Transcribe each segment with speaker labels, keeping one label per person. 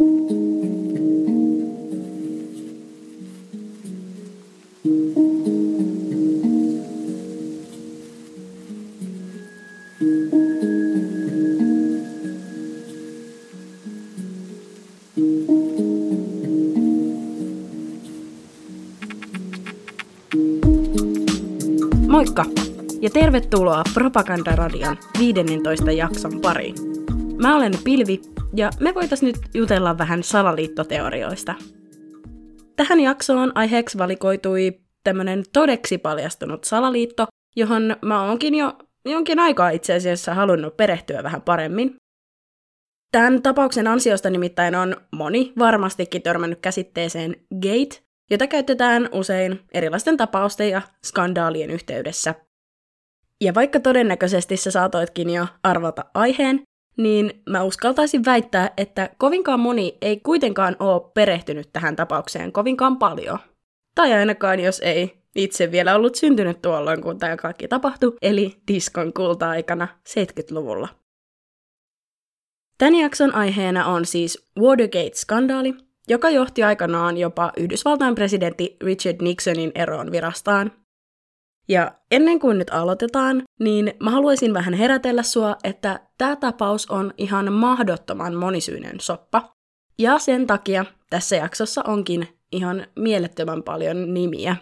Speaker 1: Moikka ja tervetuloa Propagandaradion 15 jakson pariin. Mä olen Pilvi ja me voitais nyt jutella vähän salaliittoteorioista. Tähän jaksoon aiheeksi valikoitui tämmönen todeksi paljastunut salaliitto, johon mä oonkin jo jonkin aikaa itse asiassa halunnut perehtyä vähän paremmin. Tämän tapauksen ansiosta nimittäin on moni varmastikin törmännyt käsitteeseen gate, jota käytetään usein erilaisten tapausten ja skandaalien yhteydessä. Ja vaikka todennäköisesti sä saatoitkin jo arvata aiheen, niin mä uskaltaisin väittää, että kovinkaan moni ei kuitenkaan ole perehtynyt tähän tapaukseen kovinkaan paljon. Tai ainakaan jos ei itse vielä ollut syntynyt tuolloin, kun tämä kaikki tapahtui, eli diskon kulta-aikana 70-luvulla. Tämän jakson aiheena on siis Watergate-skandaali, joka johti aikanaan jopa Yhdysvaltain presidentti Richard Nixonin eroon virastaan. Ja ennen kuin nyt aloitetaan, niin mä haluaisin vähän herätellä sua, että tämä tapaus on ihan mahdottoman monisyinen soppa. Ja sen takia tässä jaksossa onkin ihan mielettömän paljon nimiä.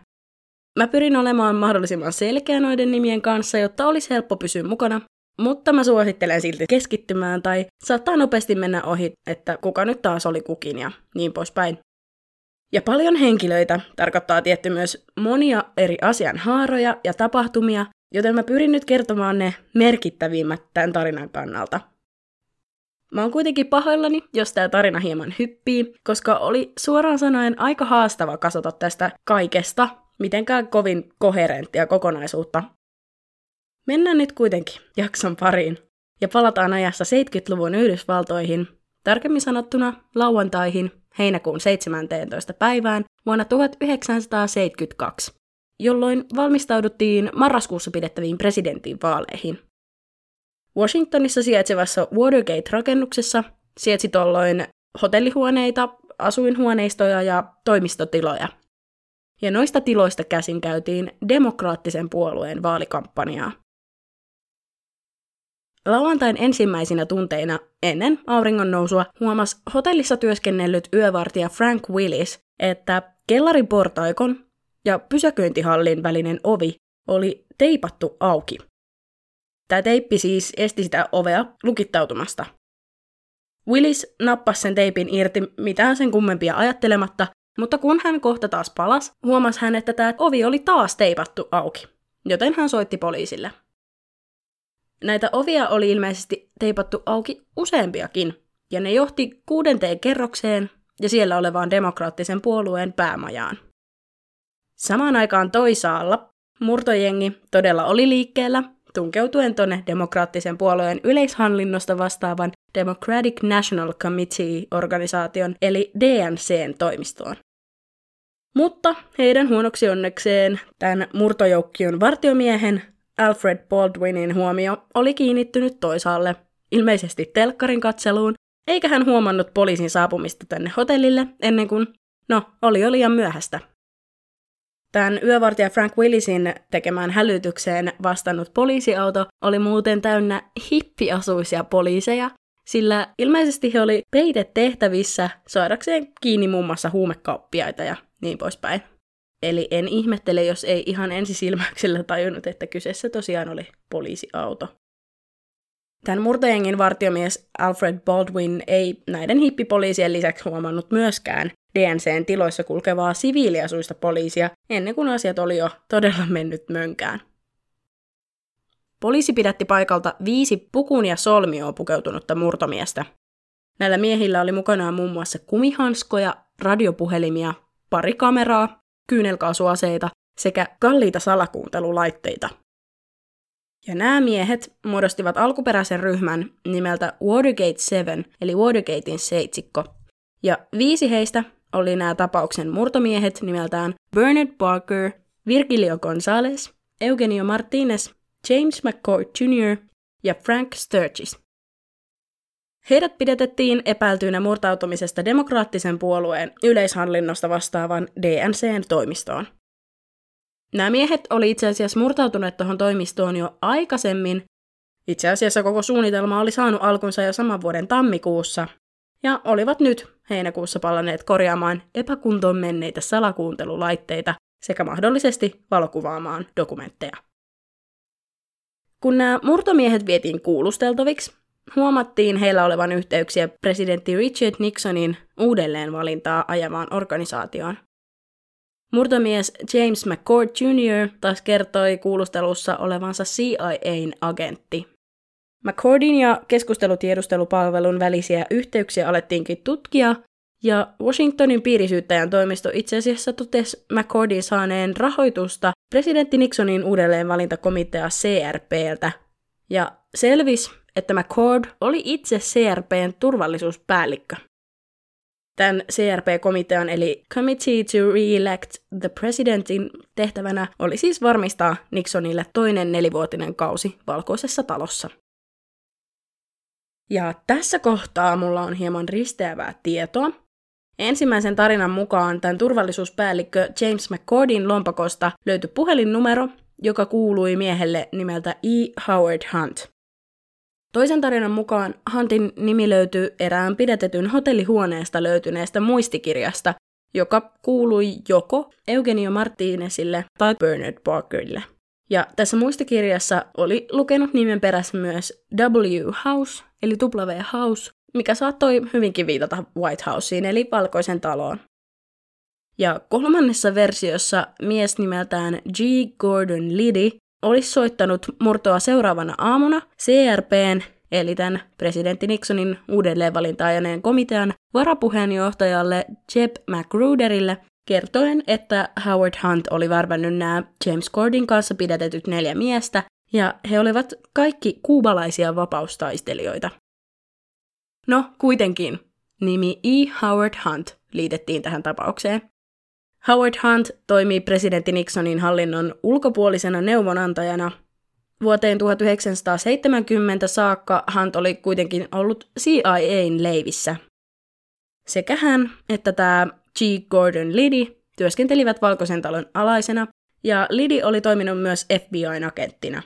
Speaker 1: Mä pyrin olemaan mahdollisimman selkeä noiden nimien kanssa, jotta olisi helppo pysyä mukana, mutta mä suosittelen silti keskittymään tai saattaa nopeasti mennä ohi, että kuka nyt taas oli kukin ja niin poispäin. Ja paljon henkilöitä tarkoittaa tietty myös monia eri asian haaroja ja tapahtumia, joten mä pyrin nyt kertomaan ne merkittävimmät tämän tarinan kannalta. Mä oon kuitenkin pahoillani, jos tämä tarina hieman hyppii, koska oli suoraan sanoen aika haastava kasata tästä kaikesta mitenkään kovin koherenttia kokonaisuutta. Mennään nyt kuitenkin jakson pariin ja palataan ajassa 70-luvun Yhdysvaltoihin, tarkemmin sanottuna lauantaihin heinäkuun 17. päivään vuonna 1972, jolloin valmistauduttiin marraskuussa pidettäviin presidentinvaaleihin. Washingtonissa sijaitsevassa Watergate-rakennuksessa sijaitsi tolloin hotellihuoneita, asuinhuoneistoja ja toimistotiloja. Ja noista tiloista käsin käytiin demokraattisen puolueen vaalikampanjaa. Lauantain ensimmäisinä tunteina ennen auringon nousua huomasi hotellissa työskennellyt yövartija Frank Willis, että kellarin portaikon ja pysäköintihallin välinen ovi oli teipattu auki. Tämä teippi siis esti sitä ovea lukittautumasta. Willis nappasi sen teipin irti mitään sen kummempia ajattelematta, mutta kun hän kohta taas palas, huomasi hän, että tämä ovi oli taas teipattu auki, joten hän soitti poliisille. Näitä ovia oli ilmeisesti teipattu auki useampiakin, ja ne johti kuudenteen kerrokseen ja siellä olevaan demokraattisen puolueen päämajaan. Samaan aikaan toisaalla murtojengi todella oli liikkeellä, tunkeutuen tuonne demokraattisen puolueen yleishallinnosta vastaavan Democratic National Committee-organisaation eli DNCn toimistoon. Mutta heidän huonoksi onnekseen tämän murtojoukkion vartiomiehen Alfred Baldwinin huomio oli kiinnittynyt toisaalle, ilmeisesti telkkarin katseluun, eikä hän huomannut poliisin saapumista tänne hotellille ennen kuin, no, oli jo liian myöhäistä. Tämän yövartija Frank Willisin tekemään hälytykseen vastannut poliisiauto oli muuten täynnä hippiasuisia poliiseja, sillä ilmeisesti he oli tehtävissä saadakseen kiinni muun muassa huumekauppiaita ja niin poispäin. Eli en ihmettele, jos ei ihan ensisilmäyksellä tajunnut, että kyseessä tosiaan oli poliisiauto. Tämän murtajengin vartiomies Alfred Baldwin ei näiden hippipoliisien lisäksi huomannut myöskään DNCn tiloissa kulkevaa siviiliasuista poliisia ennen kuin asiat oli jo todella mennyt mönkään. Poliisi pidätti paikalta viisi pukuun ja solmioon pukeutunutta murtomiestä. Näillä miehillä oli mukanaan muun muassa kumihanskoja, radiopuhelimia, pari kameraa kyynelkaasuaseita sekä kalliita salakuuntelulaitteita. Ja nämä miehet muodostivat alkuperäisen ryhmän nimeltä Watergate 7, eli Watergatein seitsikko. Ja viisi heistä oli nämä tapauksen murtomiehet nimeltään Bernard Barker, Virgilio Gonzalez, Eugenio Martinez, James McCoy Jr. ja Frank Sturgis. Heidät pidetettiin epäiltyinä murtautumisesta demokraattisen puolueen yleishallinnosta vastaavan DNCn toimistoon. Nämä miehet oli itse asiassa murtautuneet tuohon toimistoon jo aikaisemmin. Itse asiassa koko suunnitelma oli saanut alkunsa jo saman vuoden tammikuussa, ja olivat nyt heinäkuussa palanneet korjaamaan epäkuntoon menneitä salakuuntelulaitteita sekä mahdollisesti valokuvaamaan dokumentteja. Kun nämä murtomiehet vietiin kuulusteltaviksi, huomattiin heillä olevan yhteyksiä presidentti Richard Nixonin uudelleenvalintaa ajavaan organisaatioon. Murtomies James McCord Jr. taas kertoi kuulustelussa olevansa CIAn agentti. McCordin ja keskustelutiedustelupalvelun välisiä yhteyksiä alettiinkin tutkia, ja Washingtonin piirisyyttäjän toimisto itse asiassa totesi McCordin saaneen rahoitusta presidentti Nixonin uudelleenvalintakomitea CRPltä, ja selvisi, että McCord oli itse CRPn turvallisuuspäällikkö. Tämän CRP-komitean eli Committee to Re-elect the Presidentin tehtävänä oli siis varmistaa Nixonille toinen nelivuotinen kausi valkoisessa talossa. Ja tässä kohtaa mulla on hieman risteävää tietoa. Ensimmäisen tarinan mukaan tämän turvallisuuspäällikkö James McCordin lompakosta löytyi puhelinnumero, joka kuului miehelle nimeltä E. Howard Hunt. Toisen tarinan mukaan Huntin nimi löytyy erään pidätetyn hotellihuoneesta löytyneestä muistikirjasta, joka kuului joko Eugenio Martinezille tai Bernard Parkerille. Ja tässä muistikirjassa oli lukenut nimen perässä myös W. House, eli W. House, mikä saattoi hyvinkin viitata White Houseen, eli valkoisen taloon. Ja kolmannessa versiossa mies nimeltään G. Gordon Liddy olisi soittanut murtoa seuraavana aamuna CRPn, eli tämän presidentti Nixonin uudelleenvalinta ajaneen komitean varapuheenjohtajalle Jeb McGruderille kertoen, että Howard Hunt oli värvännyt nämä James Cordin kanssa pidätetyt neljä miestä, ja he olivat kaikki kuubalaisia vapaustaistelijoita. No, kuitenkin, nimi E. Howard Hunt liitettiin tähän tapaukseen. Howard Hunt toimii presidentti Nixonin hallinnon ulkopuolisena neuvonantajana. Vuoteen 1970 saakka Hunt oli kuitenkin ollut CIAn leivissä. Sekä hän että tämä G. Gordon Liddy työskentelivät Valkoisen talon alaisena, ja Liddy oli toiminut myös FBIn agenttina.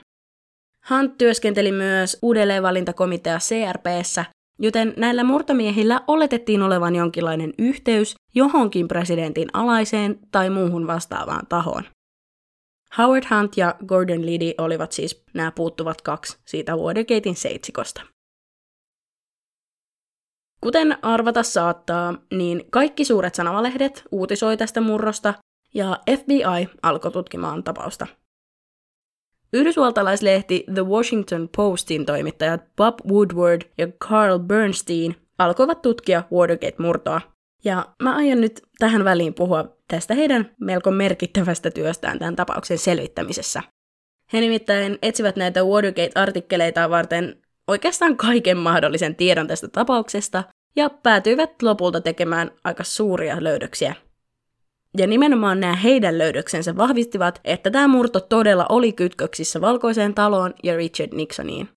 Speaker 1: Hunt työskenteli myös uudelleenvalintakomitea CRPssä joten näillä murtomiehillä oletettiin olevan jonkinlainen yhteys johonkin presidentin alaiseen tai muuhun vastaavaan tahoon. Howard Hunt ja Gordon Liddy olivat siis nämä puuttuvat kaksi siitä Watergatein seitsikosta. Kuten arvata saattaa, niin kaikki suuret sanomalehdet uutisoi tästä murrosta ja FBI alkoi tutkimaan tapausta – Yhdysvaltalaislehti The Washington Postin toimittajat Bob Woodward ja Carl Bernstein alkoivat tutkia Watergate-murtoa. Ja mä aion nyt tähän väliin puhua tästä heidän melko merkittävästä työstään tämän tapauksen selvittämisessä. He nimittäin etsivät näitä Watergate-artikkeleita varten oikeastaan kaiken mahdollisen tiedon tästä tapauksesta ja päätyivät lopulta tekemään aika suuria löydöksiä ja nimenomaan nämä heidän löydöksensä vahvistivat, että tämä murto todella oli kytköksissä valkoiseen taloon ja Richard Nixoniin.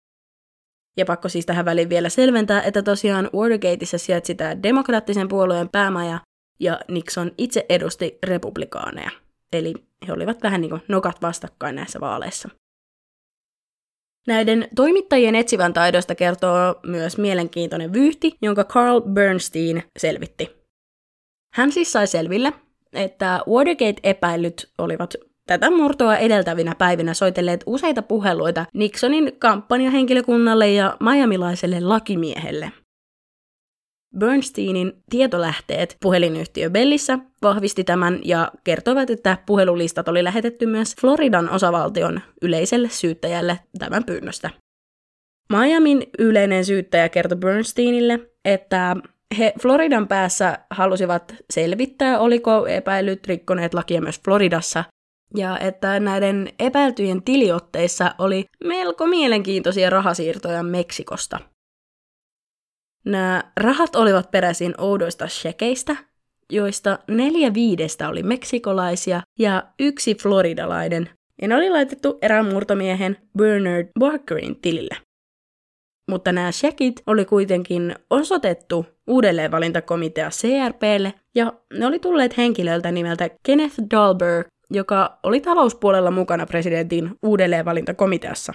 Speaker 1: Ja pakko siis tähän väliin vielä selventää, että tosiaan Watergateissa sijaitsi tämä demokraattisen puolueen päämaja, ja Nixon itse edusti republikaaneja. Eli he olivat vähän niin kuin nokat vastakkain näissä vaaleissa. Näiden toimittajien etsivän taidosta kertoo myös mielenkiintoinen vyyhti, jonka Carl Bernstein selvitti. Hän siis sai selville, että Watergate-epäilyt olivat tätä murtoa edeltävinä päivinä soitelleet useita puheluita Nixonin kampanjahenkilökunnalle ja miamilaiselle lakimiehelle. Bernsteinin tietolähteet puhelinyhtiö Bellissä vahvisti tämän ja kertoivat, että puhelulistat oli lähetetty myös Floridan osavaltion yleiselle syyttäjälle tämän pyynnöstä. Miamin yleinen syyttäjä kertoi Bernsteinille, että he Floridan päässä halusivat selvittää, oliko epäilyt rikkoneet lakia myös Floridassa, ja että näiden epäiltyjen tiliotteissa oli melko mielenkiintoisia rahasiirtoja Meksikosta. Nämä rahat olivat peräisin oudoista shekeistä, joista neljä viidestä oli meksikolaisia ja yksi floridalainen, ja ne oli laitettu erään murtomiehen Bernard Barkerin tilille. Mutta nämä shekit oli kuitenkin osoitettu uudelleenvalintakomitea CRPlle, ja ne oli tulleet henkilöltä nimeltä Kenneth Dahlberg, joka oli talouspuolella mukana presidentin uudelleenvalintakomiteassa.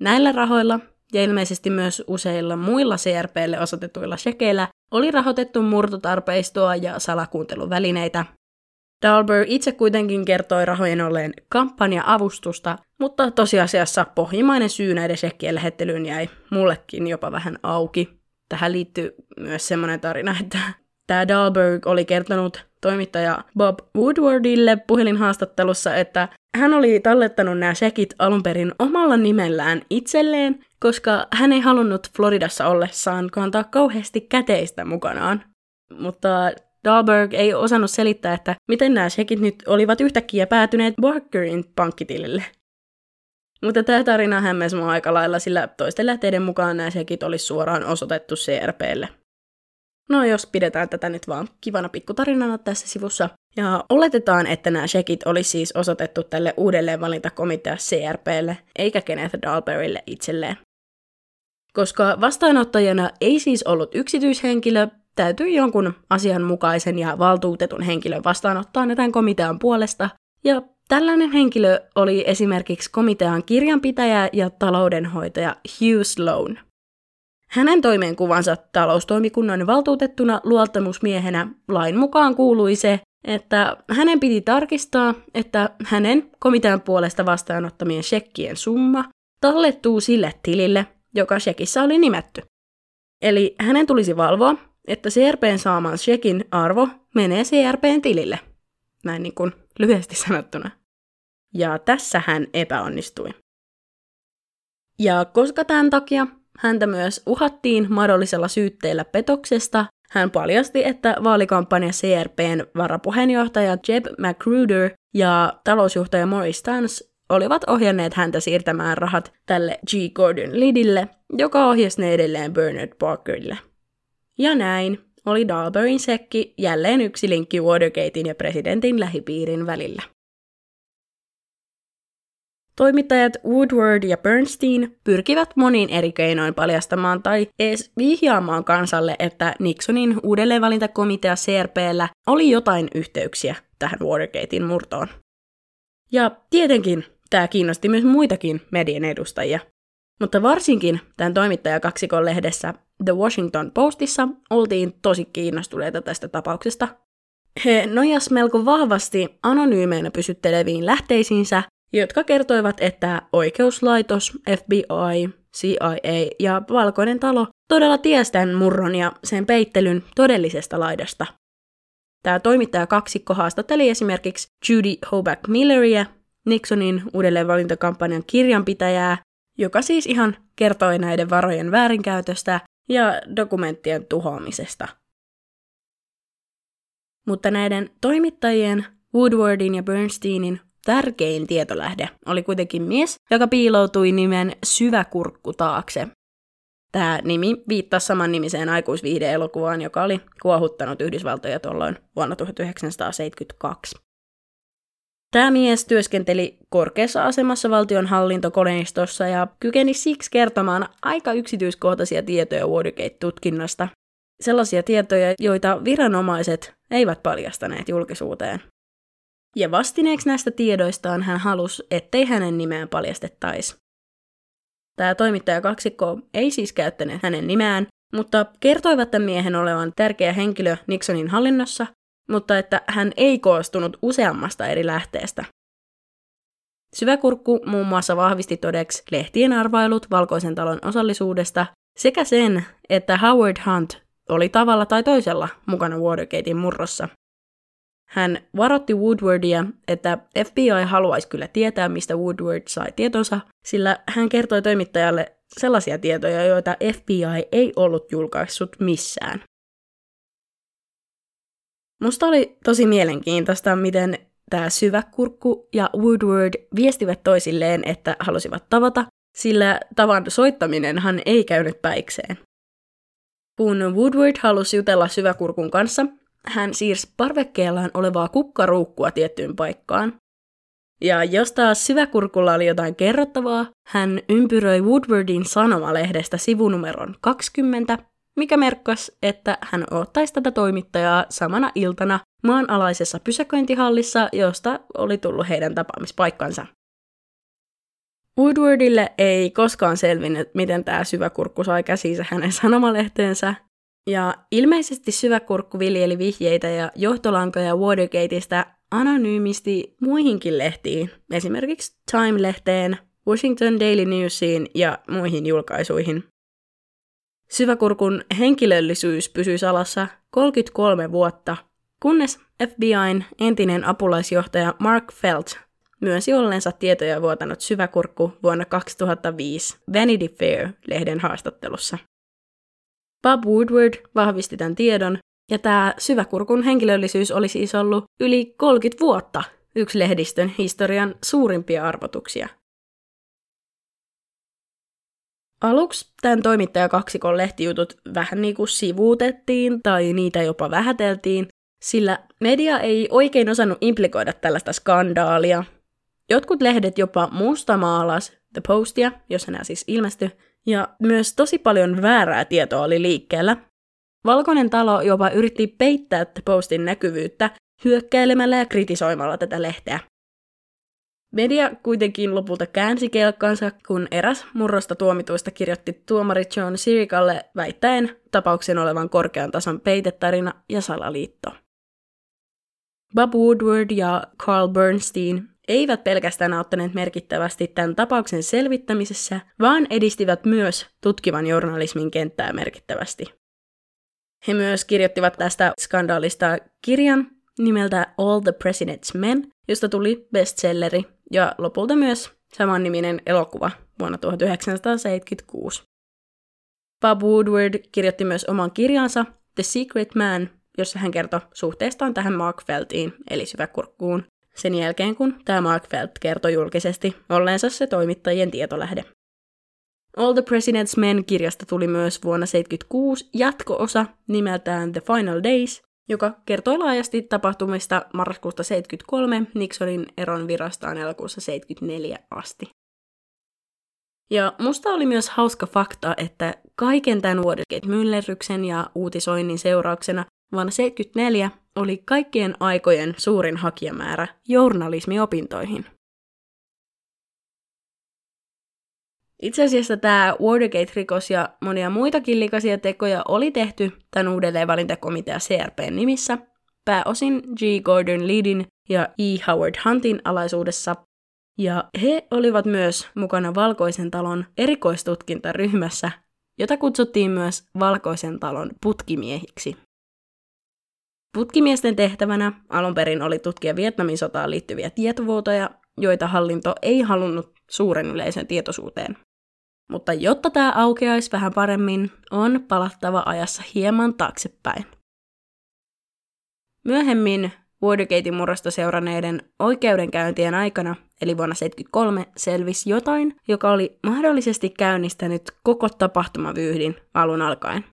Speaker 1: Näillä rahoilla ja ilmeisesti myös useilla muilla CRPlle osoitetuilla shekeillä oli rahoitettu murtotarpeistoa ja salakuunteluvälineitä. Dahlberg itse kuitenkin kertoi rahojen olleen kampanja-avustusta, mutta tosiasiassa pohjimainen syy näiden shekkien lähettelyyn jäi mullekin jopa vähän auki. Tähän liittyy myös semmoinen tarina, että tämä Dahlberg oli kertonut toimittaja Bob Woodwardille puhelinhaastattelussa, että hän oli tallettanut nämä shekit alun perin omalla nimellään itselleen, koska hän ei halunnut Floridassa ollessaan kantaa kauheasti käteistä mukanaan. Mutta Dahlberg ei osannut selittää, että miten nämä shekit nyt olivat yhtäkkiä päätyneet Barkerin pankkitilille. Mutta tämä tarina hämmensi mua aika lailla, sillä toisten lähteiden mukaan nämä shekit olisi suoraan osoitettu CRPlle. No jos pidetään tätä nyt vaan kivana pikkutarinana tässä sivussa. Ja oletetaan, että nämä shekit olisi siis osoitettu tälle uudelleenvalintakomitea CRPlle, eikä Kenneth Dalberille itselleen. Koska vastaanottajana ei siis ollut yksityishenkilö, täytyy jonkun asianmukaisen ja valtuutetun henkilön vastaanottaa ne tämän komitean puolesta, ja tällainen henkilö oli esimerkiksi komitean kirjanpitäjä ja taloudenhoitaja Hugh Sloan. Hänen toimenkuvansa taloustoimikunnan valtuutettuna luottamusmiehenä lain mukaan kuului se, että hänen piti tarkistaa, että hänen komitean puolesta vastaanottamien shekkien summa tallettuu sille tilille, joka shekissä oli nimetty. Eli hänen tulisi valvoa, että CRPn saaman shekin arvo menee CRPn tilille. Näin niin kuin lyhyesti sanottuna. Ja tässä hän epäonnistui. Ja koska tämän takia häntä myös uhattiin mahdollisella syytteellä petoksesta, hän paljasti, että vaalikampanja CRPn varapuheenjohtaja Jeb Magruder ja talousjohtaja Morris Stans olivat ohjanneet häntä siirtämään rahat tälle G. Gordon Lidille, joka ohjasi ne edelleen Bernard Parkerille. Ja näin oli Dalberin sekki jälleen yksi linkki Watergatein ja presidentin lähipiirin välillä. Toimittajat Woodward ja Bernstein pyrkivät monin eri keinoin paljastamaan tai edes vihjaamaan kansalle, että Nixonin uudelleenvalintakomitea CRPllä oli jotain yhteyksiä tähän Watergatein murtoon. Ja tietenkin tämä kiinnosti myös muitakin median edustajia. Mutta varsinkin tämän toimittajakaksikon lehdessä The Washington Postissa oltiin tosi kiinnostuneita tästä tapauksesta. He nojas melko vahvasti anonyymeinä pysytteleviin lähteisiinsä jotka kertoivat, että oikeuslaitos, FBI, CIA ja Valkoinen talo todella tiesi tämän murron ja sen peittelyn todellisesta laidasta. Tämä toimittaja kaksikko haastatteli esimerkiksi Judy Hoback Milleria, Nixonin uudelleenvalintakampanjan kirjanpitäjää, joka siis ihan kertoi näiden varojen väärinkäytöstä ja dokumenttien tuhoamisesta. Mutta näiden toimittajien, Woodwardin ja Bernsteinin tärkein tietolähde oli kuitenkin mies, joka piiloutui nimen Syväkurkku taakse. Tämä nimi viittasi saman nimiseen aikuisviihde-elokuvaan, joka oli kuohuttanut Yhdysvaltoja tuolloin vuonna 1972. Tämä mies työskenteli korkeassa asemassa valtion hallintokoneistossa ja kykeni siksi kertomaan aika yksityiskohtaisia tietoja Watergate-tutkinnasta. Sellaisia tietoja, joita viranomaiset eivät paljastaneet julkisuuteen. Ja vastineeksi näistä tiedoistaan hän halusi, ettei hänen nimeään paljastettaisi. Tämä toimittaja kaksikko ei siis käyttänyt hänen nimeään, mutta kertoivat tämän miehen olevan tärkeä henkilö Nixonin hallinnossa, mutta että hän ei koostunut useammasta eri lähteestä. Syväkurkku muun muassa vahvisti todeksi lehtien arvailut Valkoisen talon osallisuudesta sekä sen, että Howard Hunt oli tavalla tai toisella mukana Watergatein murrossa hän varoitti Woodwardia, että FBI haluaisi kyllä tietää, mistä Woodward sai tietonsa, sillä hän kertoi toimittajalle sellaisia tietoja, joita FBI ei ollut julkaissut missään. Musta oli tosi mielenkiintoista, miten tämä syväkurkku ja Woodward viestivät toisilleen, että halusivat tavata, sillä tavan soittaminenhan ei käynyt päikseen. Kun Woodward halusi jutella syväkurkun kanssa, hän siirsi parvekkeellaan olevaa kukkaruukkua tiettyyn paikkaan. Ja jos taas syväkurkulla oli jotain kerrottavaa, hän ympyröi Woodwardin sanomalehdestä sivunumeron 20, mikä merkkasi, että hän ottaisi tätä toimittajaa samana iltana maanalaisessa pysäköintihallissa, josta oli tullut heidän tapaamispaikkansa. Woodwardille ei koskaan selvinnyt, miten tämä syväkurkku sai käsiinsä hänen sanomalehteensä, ja ilmeisesti syväkurkku viljeli vihjeitä ja johtolankoja Watergateista anonyymisti muihinkin lehtiin, esimerkiksi Time-lehteen, Washington Daily Newsiin ja muihin julkaisuihin. Syväkurkun henkilöllisyys pysyi salassa 33 vuotta, kunnes FBIn entinen apulaisjohtaja Mark Felt myönsi ollensa tietoja vuotanut syväkurkku vuonna 2005 Vanity Fair-lehden haastattelussa. Bob Woodward vahvisti tämän tiedon, ja tämä syväkurkun henkilöllisyys oli siis ollut yli 30 vuotta yksi lehdistön historian suurimpia arvotuksia. Aluksi tämän toimittajakaksikon lehtijutut vähän niin kuin sivuutettiin tai niitä jopa vähäteltiin, sillä media ei oikein osannut implikoida tällaista skandaalia. Jotkut lehdet jopa mustamaalas The Postia, jossa nämä siis ilmestyi, ja myös tosi paljon väärää tietoa oli liikkeellä. Valkoinen talo jopa yritti peittää The Postin näkyvyyttä hyökkäilemällä ja kritisoimalla tätä lehteä. Media kuitenkin lopulta käänsi kelkkansa, kun eräs murrosta tuomituista kirjoitti tuomari John Sirikalle väittäen tapauksen olevan korkean tason peitetarina ja salaliitto. Bob Woodward ja Carl Bernstein eivät pelkästään auttaneet merkittävästi tämän tapauksen selvittämisessä, vaan edistivät myös tutkivan journalismin kenttää merkittävästi. He myös kirjoittivat tästä skandaalista kirjan nimeltä All the President's Men, josta tuli bestselleri ja lopulta myös samanniminen elokuva vuonna 1976. Bob Woodward kirjoitti myös oman kirjansa The Secret Man, jossa hän kertoi suhteestaan tähän Mark Feltiin, eli syväkurkkuun, sen jälkeen kun tämä Mark Felt kertoi julkisesti olleensa se toimittajien tietolähde. All the President's Men kirjasta tuli myös vuonna 1976 jatko-osa nimeltään The Final Days, joka kertoi laajasti tapahtumista marraskuusta 73 Nixonin eron virastaan elokuussa 74 asti. Ja musta oli myös hauska fakta, että kaiken tämän Watergate-myllerryksen ja uutisoinnin seurauksena vuonna 74 oli kaikkien aikojen suurin hakijamäärä journalismiopintoihin. Itse asiassa tämä Watergate-rikos ja monia muitakin likaisia tekoja oli tehty tämän uudelleenvalintakomitea CRPn nimissä, pääosin G. Gordon Leadin ja E. Howard Huntin alaisuudessa, ja he olivat myös mukana Valkoisen talon erikoistutkintaryhmässä, jota kutsuttiin myös Valkoisen talon putkimiehiksi. Putkimiesten tehtävänä alun perin oli tutkia Vietnamin sotaan liittyviä tietovuotoja, joita hallinto ei halunnut suuren yleisön tietoisuuteen. Mutta jotta tämä aukeaisi vähän paremmin, on palattava ajassa hieman taaksepäin. Myöhemmin Watergatein murrosta seuranneiden oikeudenkäyntien aikana, eli vuonna 1973, selvisi jotain, joka oli mahdollisesti käynnistänyt koko tapahtumavyyhdin alun alkaen.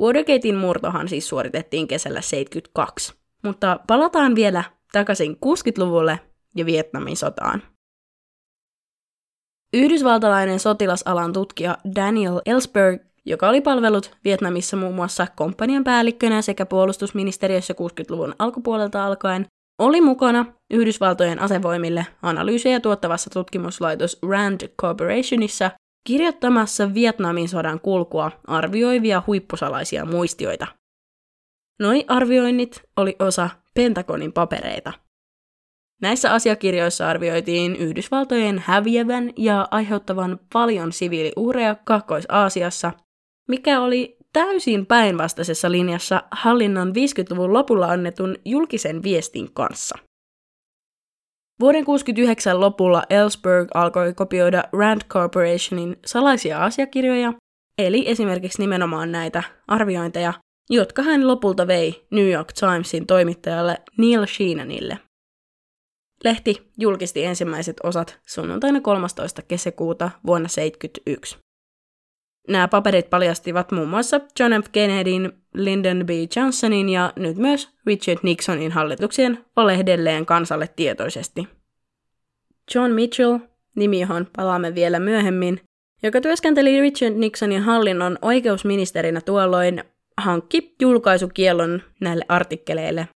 Speaker 1: Watergatein murtohan siis suoritettiin kesällä 72, mutta palataan vielä takaisin 60-luvulle ja Vietnamin sotaan. Yhdysvaltalainen sotilasalan tutkija Daniel Ellsberg, joka oli palvellut Vietnamissa muun muassa komppanian päällikkönä sekä puolustusministeriössä 60-luvun alkupuolelta alkaen, oli mukana Yhdysvaltojen asevoimille analyysejä tuottavassa tutkimuslaitos Rand Corporationissa kirjoittamassa Vietnamin sodan kulkua arvioivia huippusalaisia muistioita. Noi arvioinnit oli osa Pentagonin papereita – Näissä asiakirjoissa arvioitiin Yhdysvaltojen häviävän ja aiheuttavan paljon siviiliuhreja Kaakkois-Aasiassa, mikä oli täysin päinvastaisessa linjassa hallinnon 50-luvun lopulla annetun julkisen viestin kanssa. Vuoden 69 lopulla Ellsberg alkoi kopioida Rand Corporationin salaisia asiakirjoja, eli esimerkiksi nimenomaan näitä arviointeja, jotka hän lopulta vei New York Timesin toimittajalle Neil Sheenanille. Lehti julkisti ensimmäiset osat sunnuntaina 13. kesäkuuta vuonna 1971. Nämä paperit paljastivat muun muassa John F. Kennedyn, Lyndon B. Johnsonin ja nyt myös Richard Nixonin hallituksien valehdelleen kansalle tietoisesti. John Mitchell, nimi johon palaamme vielä myöhemmin, joka työskenteli Richard Nixonin hallinnon oikeusministerinä tuolloin, hankki julkaisukiellon näille artikkeleille.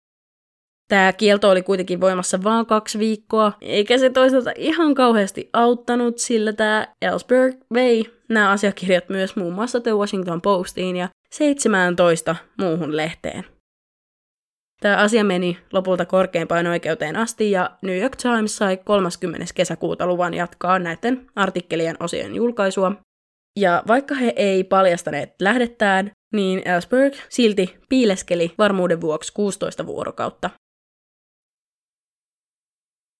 Speaker 1: Tämä kielto oli kuitenkin voimassa vain kaksi viikkoa, eikä se toisaalta ihan kauheasti auttanut, sillä tämä Ellsberg vei nämä asiakirjat myös muun muassa The Washington Postiin ja 17 muuhun lehteen. Tämä asia meni lopulta korkeimpaan oikeuteen asti ja New York Times sai 30. kesäkuuta luvan jatkaa näiden artikkelien osien julkaisua. Ja vaikka he ei paljastaneet lähdettään, niin Ellsberg silti piileskeli varmuuden vuoksi 16 vuorokautta.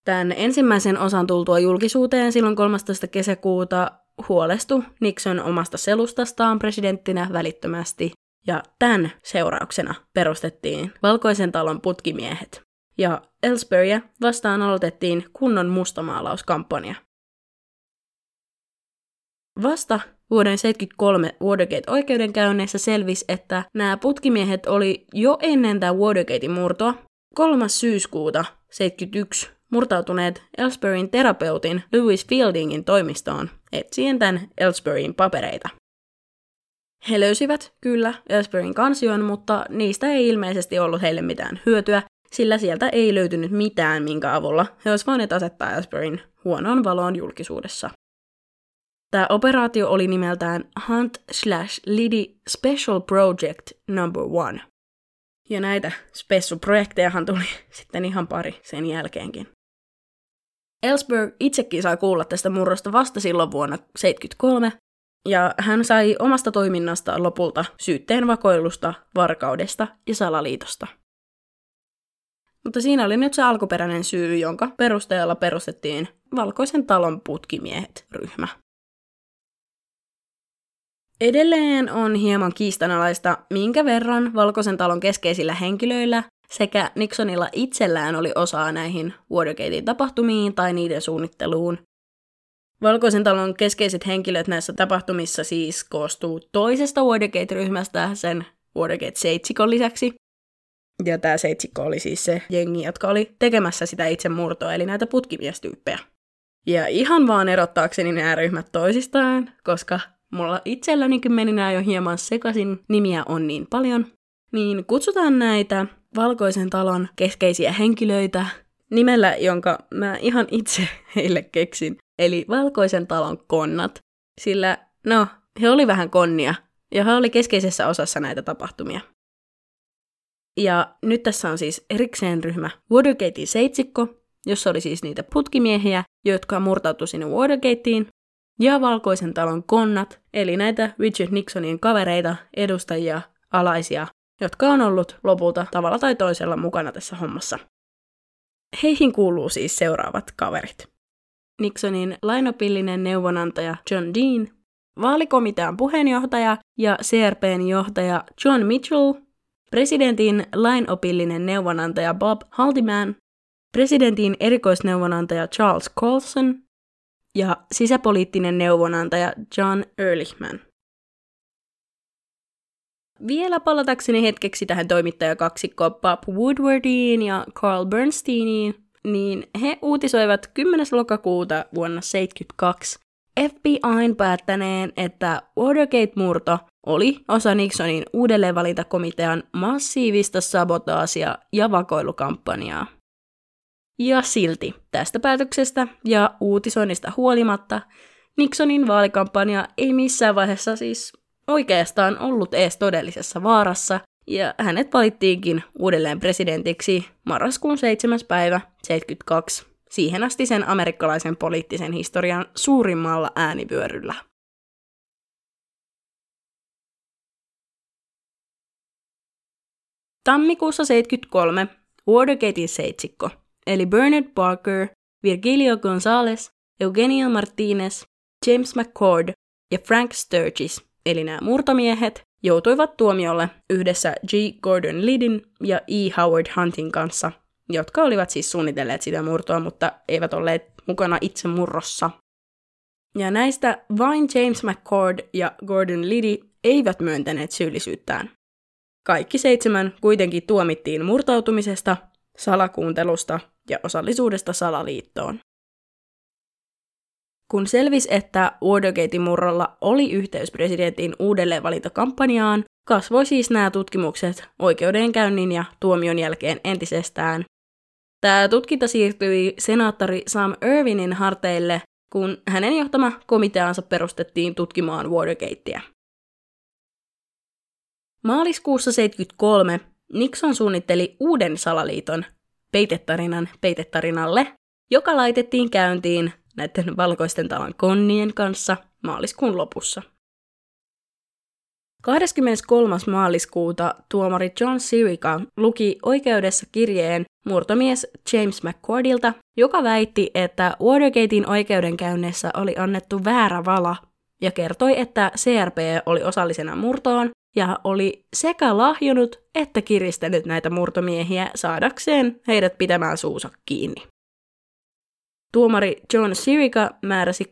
Speaker 1: Tämän ensimmäisen osan tultua julkisuuteen silloin 13. kesäkuuta huolestui Nixon omasta selustastaan presidenttinä välittömästi ja tämän seurauksena perustettiin Valkoisen talon putkimiehet. Ja Ellsburyä vastaan aloitettiin kunnon mustamaalauskampanja. Vasta vuoden 73 Watergate-oikeudenkäynneissä selvisi, että nämä putkimiehet oli jo ennen tämä Watergatein murtoa 3. syyskuuta 71 murtautuneet Ellsburyn terapeutin Louis Fieldingin toimistoon etsien tämän Ellsburyn papereita. He löysivät kyllä Ellsburyn kansion, mutta niistä ei ilmeisesti ollut heille mitään hyötyä, sillä sieltä ei löytynyt mitään, minkä avulla he olisivat voineet asettaa Ellsburyn huonoon valoon julkisuudessa. Tämä operaatio oli nimeltään Hunt slash Liddy Special Project Number One. Ja näitä spessuprojektejahan tuli sitten ihan pari sen jälkeenkin. Ellsberg itsekin sai kuulla tästä murrosta vasta silloin vuonna 1973, ja hän sai omasta toiminnasta lopulta syytteen vakoilusta, varkaudesta ja salaliitosta. Mutta siinä oli nyt se alkuperäinen syy, jonka perusteella perustettiin Valkoisen talon putkimiehet-ryhmä. Edelleen on hieman kiistanalaista, minkä verran Valkoisen talon keskeisillä henkilöillä sekä Nixonilla itsellään oli osaa näihin Watergatein tapahtumiin tai niiden suunnitteluun. Valkoisen talon keskeiset henkilöt näissä tapahtumissa siis koostuu toisesta Watergate-ryhmästä sen Watergate-seitsikon lisäksi. Ja tämä seitsikko oli siis se jengi, jotka oli tekemässä sitä itse murtoa, eli näitä putkimiestyyppejä. Ja ihan vaan erottaakseni nämä ryhmät toisistaan, koska mulla itsellänikin meni nämä jo hieman sekaisin, nimiä on niin paljon, niin kutsutaan näitä Valkoisen talon keskeisiä henkilöitä nimellä, jonka mä ihan itse heille keksin, eli Valkoisen talon konnat, sillä no, he oli vähän konnia, ja he oli keskeisessä osassa näitä tapahtumia. Ja nyt tässä on siis erikseen ryhmä Watergatein seitsikko, jossa oli siis niitä putkimiehiä, jotka murtautu sinne Watergateen, ja Valkoisen talon konnat, eli näitä Richard Nixonin kavereita, edustajia, alaisia, jotka on ollut lopulta tavalla tai toisella mukana tässä hommassa. Heihin kuuluu siis seuraavat kaverit. Nixonin lainopillinen neuvonantaja John Dean, vaalikomitean puheenjohtaja ja CRPn johtaja John Mitchell, presidentin lainopillinen neuvonantaja Bob Haldeman, presidentin erikoisneuvonantaja Charles Colson ja sisäpoliittinen neuvonantaja John Ehrlichman. Vielä palatakseni hetkeksi tähän toimittajakaksikkoon Bob Woodwardiin ja Carl Bernsteiniin, niin he uutisoivat 10. lokakuuta vuonna 1972 FBIn päättäneen, että Watergate-murto oli osa Nixonin uudelleenvalintakomitean massiivista sabotaasia ja vakoilukampanjaa. Ja silti tästä päätöksestä ja uutisoinnista huolimatta Nixonin vaalikampanja ei missään vaiheessa siis oikeastaan ollut ees todellisessa vaarassa, ja hänet valittiinkin uudelleen presidentiksi marraskuun 7. päivä 72 siihen asti sen amerikkalaisen poliittisen historian suurimmalla äänivyöryllä. Tammikuussa 73 Watergatein seitsikko, eli Bernard Barker, Virgilio Gonzalez, Eugenio Martinez, James McCord ja Frank Sturgis eli nämä murtomiehet, joutuivat tuomiolle yhdessä G. Gordon Lidin ja E. Howard Huntin kanssa, jotka olivat siis suunnitelleet sitä murtoa, mutta eivät olleet mukana itse murrossa. Ja näistä vain James McCord ja Gordon Liddy eivät myöntäneet syyllisyyttään. Kaikki seitsemän kuitenkin tuomittiin murtautumisesta, salakuuntelusta ja osallisuudesta salaliittoon. Kun selvisi, että Watergatein murrolla oli yhteys presidentin uudelleenvalintakampanjaan, kasvoi siis nämä tutkimukset oikeudenkäynnin ja tuomion jälkeen entisestään. Tämä tutkinta siirtyi senaattori Sam Irvinin harteille, kun hänen johtama komiteansa perustettiin tutkimaan Watergatea. Maaliskuussa 1973 Nixon suunnitteli uuden salaliiton, peitetarinan peitetarinalle, joka laitettiin käyntiin näiden valkoisten talon konnien kanssa maaliskuun lopussa. 23. maaliskuuta tuomari John Sirica luki oikeudessa kirjeen murtomies James McCordilta, joka väitti, että Watergatein oikeudenkäynnissä oli annettu väärä vala ja kertoi, että CRP oli osallisena murtoon ja oli sekä lahjonut että kiristänyt näitä murtomiehiä saadakseen heidät pitämään suusa kiinni. Tuomari John Sirica määräsi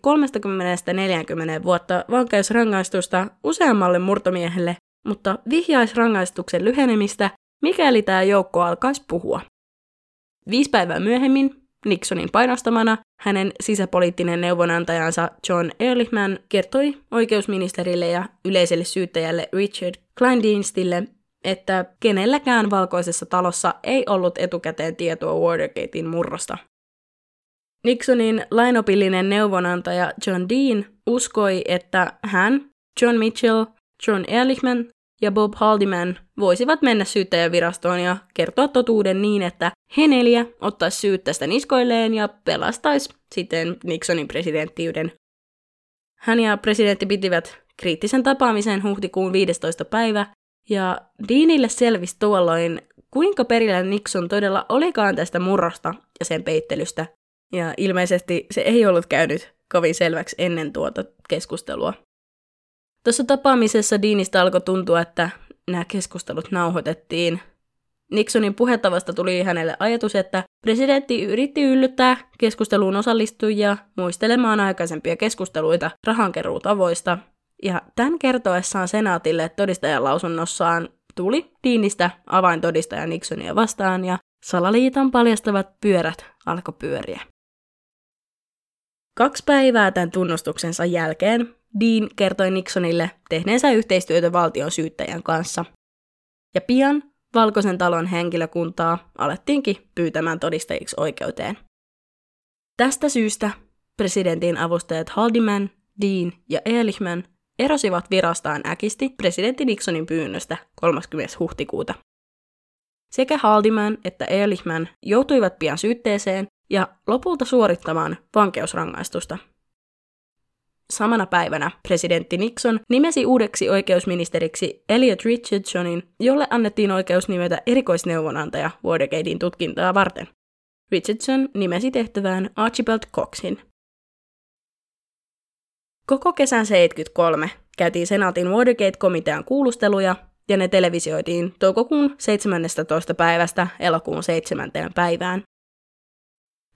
Speaker 1: 30-40 vuotta vankeusrangaistusta useammalle murtomiehelle, mutta vihjaisi rangaistuksen lyhenemistä, mikäli tämä joukko alkaisi puhua. Viisi päivää myöhemmin, Nixonin painostamana, hänen sisäpoliittinen neuvonantajansa John Ehrlichman kertoi oikeusministerille ja yleiselle syyttäjälle Richard Kleindienstille, että kenelläkään valkoisessa talossa ei ollut etukäteen tietoa Watergatein murrosta. Nixonin lainopillinen neuvonantaja John Dean uskoi, että hän, John Mitchell, John Ehrlichman ja Bob Haldiman voisivat mennä syyttäjävirastoon ja kertoa totuuden niin, että he neljä ottaisi syyt tästä niskoilleen ja pelastaisi sitten Nixonin presidenttiyden. Hän ja presidentti pitivät kriittisen tapaamisen huhtikuun 15. päivä, ja Deanille selvisi tuolloin, kuinka perillä Nixon todella olikaan tästä murrosta ja sen peittelystä, ja ilmeisesti se ei ollut käynyt kovin selväksi ennen tuota keskustelua. Tuossa tapaamisessa Deanista alkoi tuntua, että nämä keskustelut nauhoitettiin. Nixonin puhetavasta tuli hänelle ajatus, että presidentti yritti yllyttää keskusteluun osallistujia muistelemaan aikaisempia keskusteluita rahankeruutavoista, ja tämän kertoessaan senaatille todistajan lausunnossaan tuli Deanista avaintodistaja Nixonia vastaan ja salaliiton paljastavat pyörät alkoi pyöriä. Kaksi päivää tämän tunnustuksensa jälkeen Dean kertoi Nixonille tehneensä yhteistyötä valtion syyttäjän kanssa. Ja pian Valkoisen talon henkilökuntaa alettiinkin pyytämään todistajiksi oikeuteen. Tästä syystä presidentin avustajat Haldiman, Dean ja Ehrlichman erosivat virastaan äkisti presidentti Nixonin pyynnöstä 30. huhtikuuta. Sekä Haldiman että Ehrlichman joutuivat pian syytteeseen ja lopulta suorittamaan vankeusrangaistusta. Samana päivänä presidentti Nixon nimesi uudeksi oikeusministeriksi Elliot Richardsonin, jolle annettiin oikeus nimetä erikoisneuvonantaja Watergatein tutkintaa varten. Richardson nimesi tehtävään Archibald Coxin. Koko kesän 73 käytiin senaatin Watergate-komitean kuulusteluja ja ne televisioitiin toukokuun 17. päivästä elokuun 7. päivään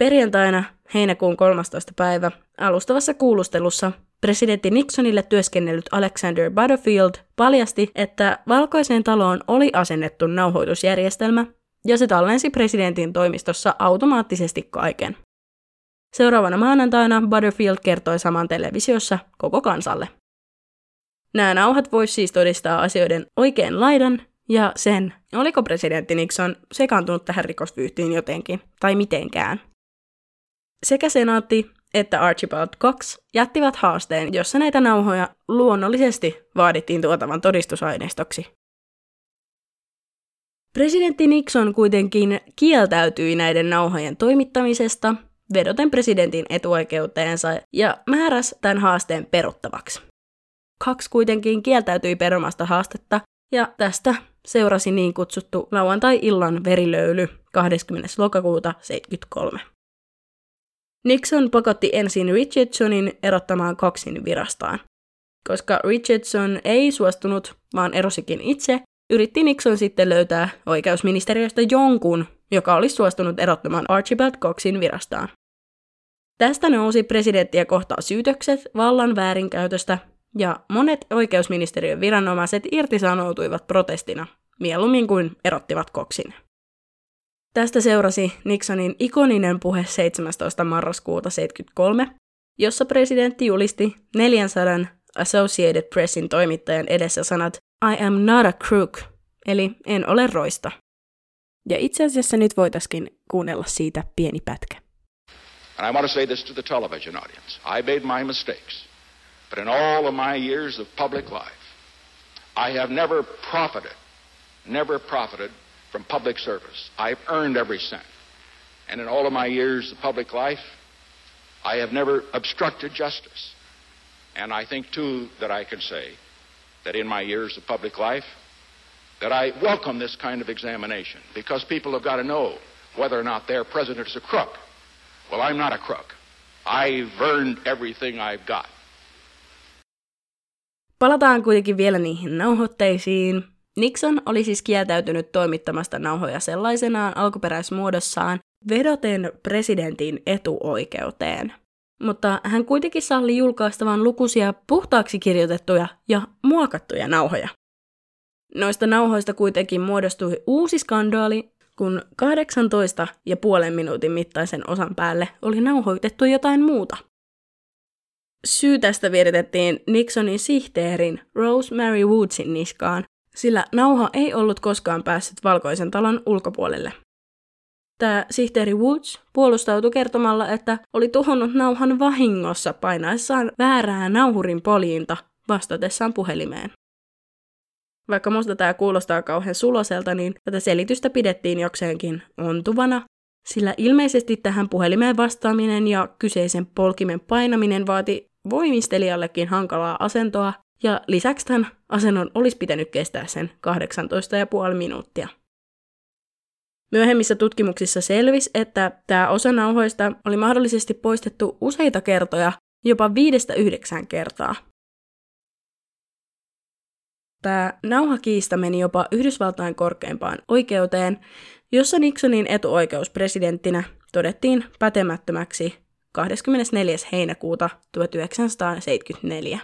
Speaker 1: Perjantaina, heinäkuun 13. päivä, alustavassa kuulustelussa presidentti Nixonille työskennellyt Alexander Butterfield paljasti, että valkoiseen taloon oli asennettu nauhoitusjärjestelmä, ja se tallensi presidentin toimistossa automaattisesti kaiken. Seuraavana maanantaina Butterfield kertoi saman televisiossa koko kansalle. Nämä nauhat voisi siis todistaa asioiden oikein laidan ja sen, oliko presidentti Nixon sekaantunut tähän rikosvyyhtiin jotenkin tai mitenkään. Sekä senaatti että Archibald Cox jättivät haasteen, jossa näitä nauhoja luonnollisesti vaadittiin tuotavan todistusaineistoksi. Presidentti Nixon kuitenkin kieltäytyi näiden nauhojen toimittamisesta vedoten presidentin etuoikeuteensa ja määräsi tämän haasteen peruttavaksi. Cox kuitenkin kieltäytyi perumasta haastetta ja tästä seurasi niin kutsuttu lauantai-illan verilöyly 20. lokakuuta 1973. Nixon pakotti ensin Richardsonin erottamaan Coxin virastaan. Koska Richardson ei suostunut, vaan erosikin itse, yritti Nixon sitten löytää oikeusministeriöstä jonkun, joka olisi suostunut erottamaan Archibald Coxin virastaan. Tästä nousi presidenttiä kohtaa syytökset vallan väärinkäytöstä, ja monet oikeusministeriön viranomaiset irtisanoutuivat protestina, mieluummin kuin erottivat Coxin. Tästä seurasi Nixonin ikoninen puhe 17. marraskuuta 1973, jossa presidentti julisti 400 Associated Pressin toimittajan edessä sanat I am not a crook, eli en ole roista. Ja itse asiassa nyt voitaisiin kuunnella siitä pieni pätkä. And I want to say this to the television audience. I made my mistakes. But in all of my years of public life, I have never profited, never profited from public service. I've earned every cent. And in all of my years of public life, I have never obstructed justice. And I think, too, that I can say that in my years of public life, that I welcome this kind of examination because people have got to know whether or not their president is a crook. Well, I'm not a crook. I've earned everything I've got. Palataan kuitenkin vielä niihin nauhoitteisiin. Nixon oli siis kieltäytynyt toimittamasta nauhoja sellaisenaan alkuperäismuodossaan vedoten presidentin etuoikeuteen. Mutta hän kuitenkin salli julkaistavan lukuisia puhtaaksi kirjoitettuja ja muokattuja nauhoja. Noista nauhoista kuitenkin muodostui uusi skandaali, kun 18 ja puolen minuutin mittaisen osan päälle oli nauhoitettu jotain muuta – Syy tästä viritettiin Nixonin sihteerin Rosemary Woodsin niskaan, sillä nauha ei ollut koskaan päässyt valkoisen talon ulkopuolelle. Tämä sihteeri Woods puolustautui kertomalla, että oli tuhonnut nauhan vahingossa painaessaan väärää nauhurin poljinta vastatessaan puhelimeen. Vaikka musta tämä kuulostaa kauhean suloselta, niin tätä selitystä pidettiin jokseenkin ontuvana, sillä ilmeisesti tähän puhelimeen vastaaminen ja kyseisen polkimen painaminen vaati voimistelijallekin hankalaa asentoa, ja lisäksi tämän asennon olisi pitänyt kestää sen 18,5 minuuttia. Myöhemmissä tutkimuksissa selvisi, että tämä osa nauhoista oli mahdollisesti poistettu useita kertoja, jopa viidestä yhdeksän kertaa. Tämä nauhakiista meni jopa Yhdysvaltain korkeimpaan oikeuteen, jossa Nixonin etuoikeus presidenttinä todettiin pätemättömäksi 24. heinäkuuta 1974.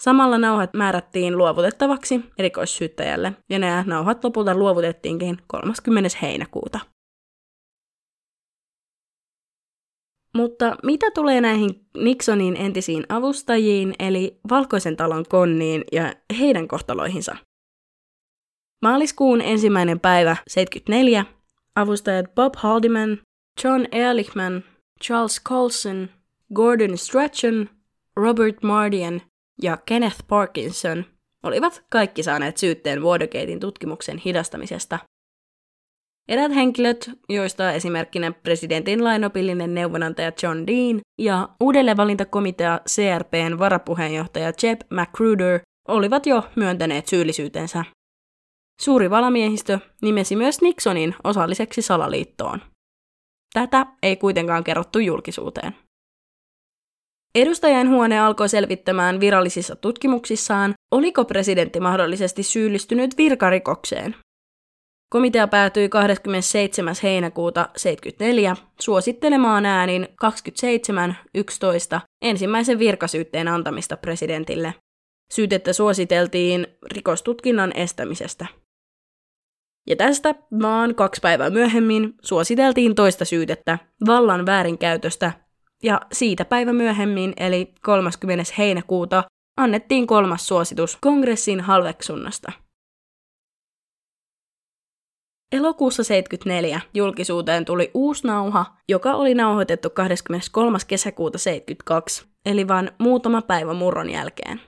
Speaker 1: Samalla nauhat määrättiin luovutettavaksi erikoissyyttäjälle, ja nämä nauhat lopulta luovutettiinkin 30. heinäkuuta. Mutta mitä tulee näihin Nixonin entisiin avustajiin, eli Valkoisen talon konniin ja heidän kohtaloihinsa? Maaliskuun ensimmäinen päivä 74 avustajat Bob Haldeman, John Ehrlichman Charles Colson, Gordon Strachan, Robert Mardian ja Kenneth Parkinson olivat kaikki saaneet syytteen Watergatein tutkimuksen hidastamisesta. Eräät henkilöt, joista esimerkkinä presidentin lainopillinen neuvonantaja John Dean ja uudelleenvalintakomitea CRPn varapuheenjohtaja Jeb Magruder, olivat jo myöntäneet syyllisyytensä. Suuri valamiehistö nimesi myös Nixonin osalliseksi salaliittoon. Tätä ei kuitenkaan kerrottu julkisuuteen. Edustajan huone alkoi selvittämään virallisissa tutkimuksissaan, oliko presidentti mahdollisesti syyllistynyt virkarikokseen. Komitea päätyi 27. heinäkuuta 1974 suosittelemaan äänin 27.11 ensimmäisen virkasyytteen antamista presidentille. Syytettä suositeltiin rikostutkinnan estämisestä. Ja tästä vaan kaksi päivää myöhemmin suositeltiin toista syytettä vallan väärinkäytöstä, ja siitä päivä myöhemmin, eli 30. heinäkuuta, annettiin kolmas suositus kongressin halveksunnasta. Elokuussa 74 julkisuuteen tuli uusi nauha, joka oli nauhoitettu 23. kesäkuuta 72, eli vain muutama päivä murron jälkeen.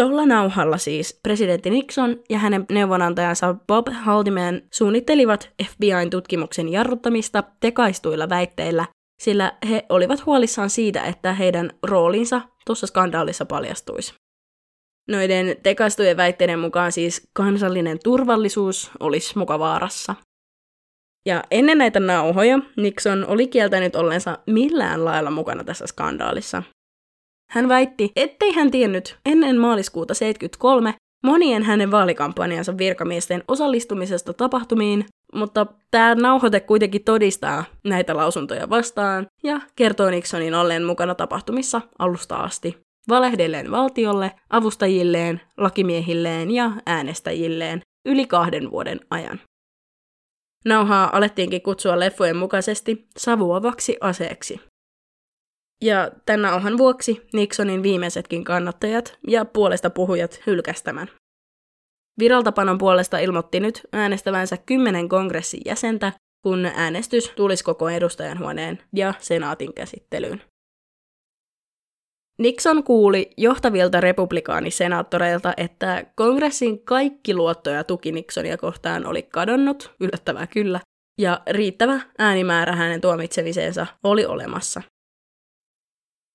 Speaker 1: Tuolla nauhalla siis presidentti Nixon ja hänen neuvonantajansa Bob Haldeman suunnittelivat FBIn tutkimuksen jarruttamista tekaistuilla väitteillä, sillä he olivat huolissaan siitä, että heidän roolinsa tuossa skandaalissa paljastuisi. Noiden tekaistujen väitteiden mukaan siis kansallinen turvallisuus olisi muka vaarassa. Ja ennen näitä nauhoja Nixon oli kieltänyt ollensa millään lailla mukana tässä skandaalissa. Hän väitti, ettei hän tiennyt ennen maaliskuuta 73 monien hänen vaalikampanjansa virkamiesten osallistumisesta tapahtumiin, mutta tämä nauhoite kuitenkin todistaa näitä lausuntoja vastaan ja kertoo Nixonin olleen mukana tapahtumissa alusta asti. Valehdelleen valtiolle, avustajilleen, lakimiehilleen ja äänestäjilleen yli kahden vuoden ajan. Nauhaa alettiinkin kutsua leffojen mukaisesti savuavaksi aseeksi. Ja tänä ohan vuoksi Nixonin viimeisetkin kannattajat ja puolesta puhujat hylkästämän. Viraltapanon puolesta ilmoitti nyt äänestävänsä kymmenen kongressin jäsentä, kun äänestys tulisi koko edustajanhuoneen ja senaatin käsittelyyn. Nixon kuuli johtavilta republikaanisenaattoreilta, että kongressin kaikki luottoja tuki Nixonia kohtaan oli kadonnut, yllättävää kyllä, ja riittävä äänimäärä hänen tuomitsemiseensa oli olemassa.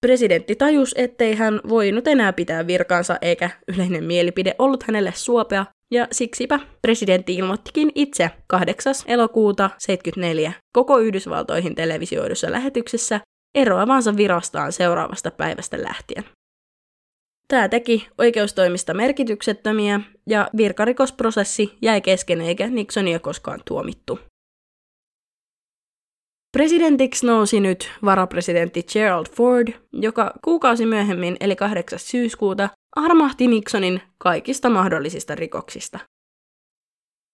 Speaker 1: Presidentti tajus, ettei hän voinut enää pitää virkaansa eikä yleinen mielipide ollut hänelle suopea, ja siksipä presidentti ilmoittikin itse 8. elokuuta 1974 koko Yhdysvaltoihin televisioidussa lähetyksessä eroavansa virastaan seuraavasta päivästä lähtien. Tämä teki oikeustoimista merkityksettömiä ja virkarikosprosessi jäi kesken eikä Nixonia koskaan tuomittu. Presidentiksi nousi nyt varapresidentti Gerald Ford, joka kuukausi myöhemmin, eli 8. syyskuuta, armahti Nixonin kaikista mahdollisista rikoksista.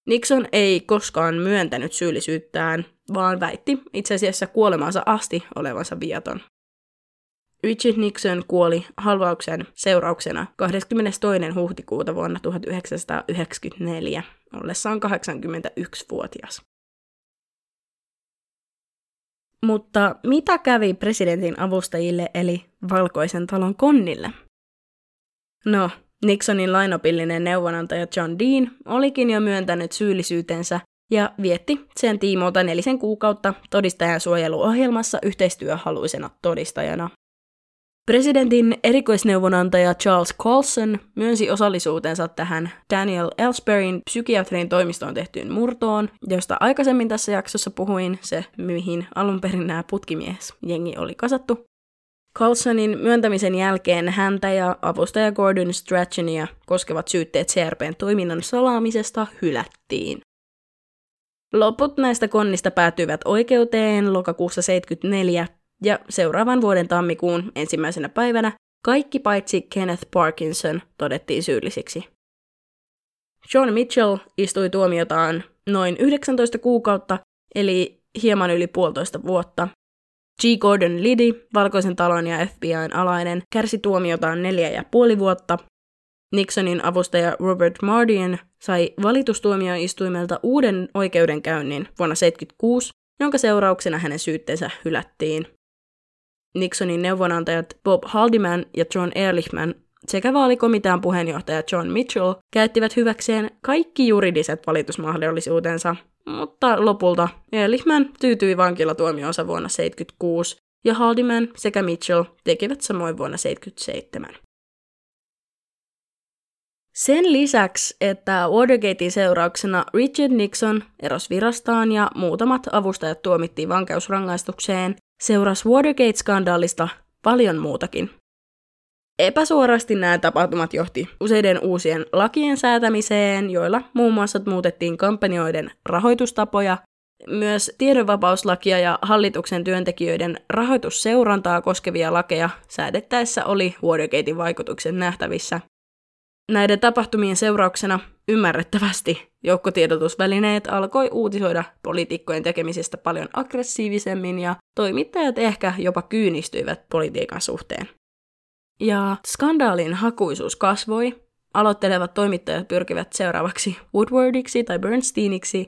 Speaker 1: Nixon ei koskaan myöntänyt syyllisyyttään, vaan väitti itse asiassa kuolemansa asti olevansa viaton. Richard Nixon kuoli halvauksen seurauksena 22. huhtikuuta vuonna 1994, ollessaan 81-vuotias. Mutta mitä kävi presidentin avustajille eli Valkoisen talon konnille? No, Nixonin lainopillinen neuvonantaja John Dean olikin jo myöntänyt syyllisyytensä ja vietti sen tiimoilta nelisen kuukautta todistajan suojeluohjelmassa yhteistyöhaluisena todistajana. Presidentin erikoisneuvonantaja Charles Colson myönsi osallisuutensa tähän Daniel Ellsbergin psykiatrin toimistoon tehtyyn murtoon, josta aikaisemmin tässä jaksossa puhuin, se mihin alun perin nämä putkimies jengi oli kasattu. Colsonin myöntämisen jälkeen häntä ja avustaja Gordon Strachania koskevat syytteet CRPn toiminnan salaamisesta hylättiin. Loput näistä konnista päätyivät oikeuteen lokakuussa 74 ja seuraavan vuoden tammikuun ensimmäisenä päivänä kaikki paitsi Kenneth Parkinson todettiin syyllisiksi. John Mitchell istui tuomiotaan noin 19 kuukautta, eli hieman yli puolitoista vuotta. G. Gordon Liddy, Valkoisen talon ja FBIn alainen, kärsi tuomiotaan neljä ja puoli vuotta. Nixonin avustaja Robert Mardian sai valitustuomioistuimelta uuden oikeudenkäynnin vuonna 1976, jonka seurauksena hänen syytteensä hylättiin. Nixonin neuvonantajat Bob Haldeman ja John Ehrlichman sekä vaalikomitean puheenjohtaja John Mitchell käyttivät hyväkseen kaikki juridiset valitusmahdollisuutensa, mutta lopulta Ehrlichman tyytyi vankilatuomioonsa vuonna 1976 ja Haldeman sekä Mitchell tekivät samoin vuonna 1977. Sen lisäksi, että Watergatein seurauksena Richard Nixon erosi virastaan ja muutamat avustajat tuomittiin vankeusrangaistukseen, seurasi Watergate-skandaalista paljon muutakin. Epäsuorasti nämä tapahtumat johti useiden uusien lakien säätämiseen, joilla muun muassa muutettiin kampanjoiden rahoitustapoja, myös tiedonvapauslakia ja hallituksen työntekijöiden rahoitusseurantaa koskevia lakeja säädettäessä oli Watergatein vaikutuksen nähtävissä. Näiden tapahtumien seurauksena ymmärrettävästi joukkotiedotusvälineet alkoi uutisoida poliitikkojen tekemisestä paljon aggressiivisemmin ja toimittajat ehkä jopa kyynistyivät politiikan suhteen. Ja skandaalin hakuisuus kasvoi, aloittelevat toimittajat pyrkivät seuraavaksi Woodwardiksi tai Bernsteiniksi,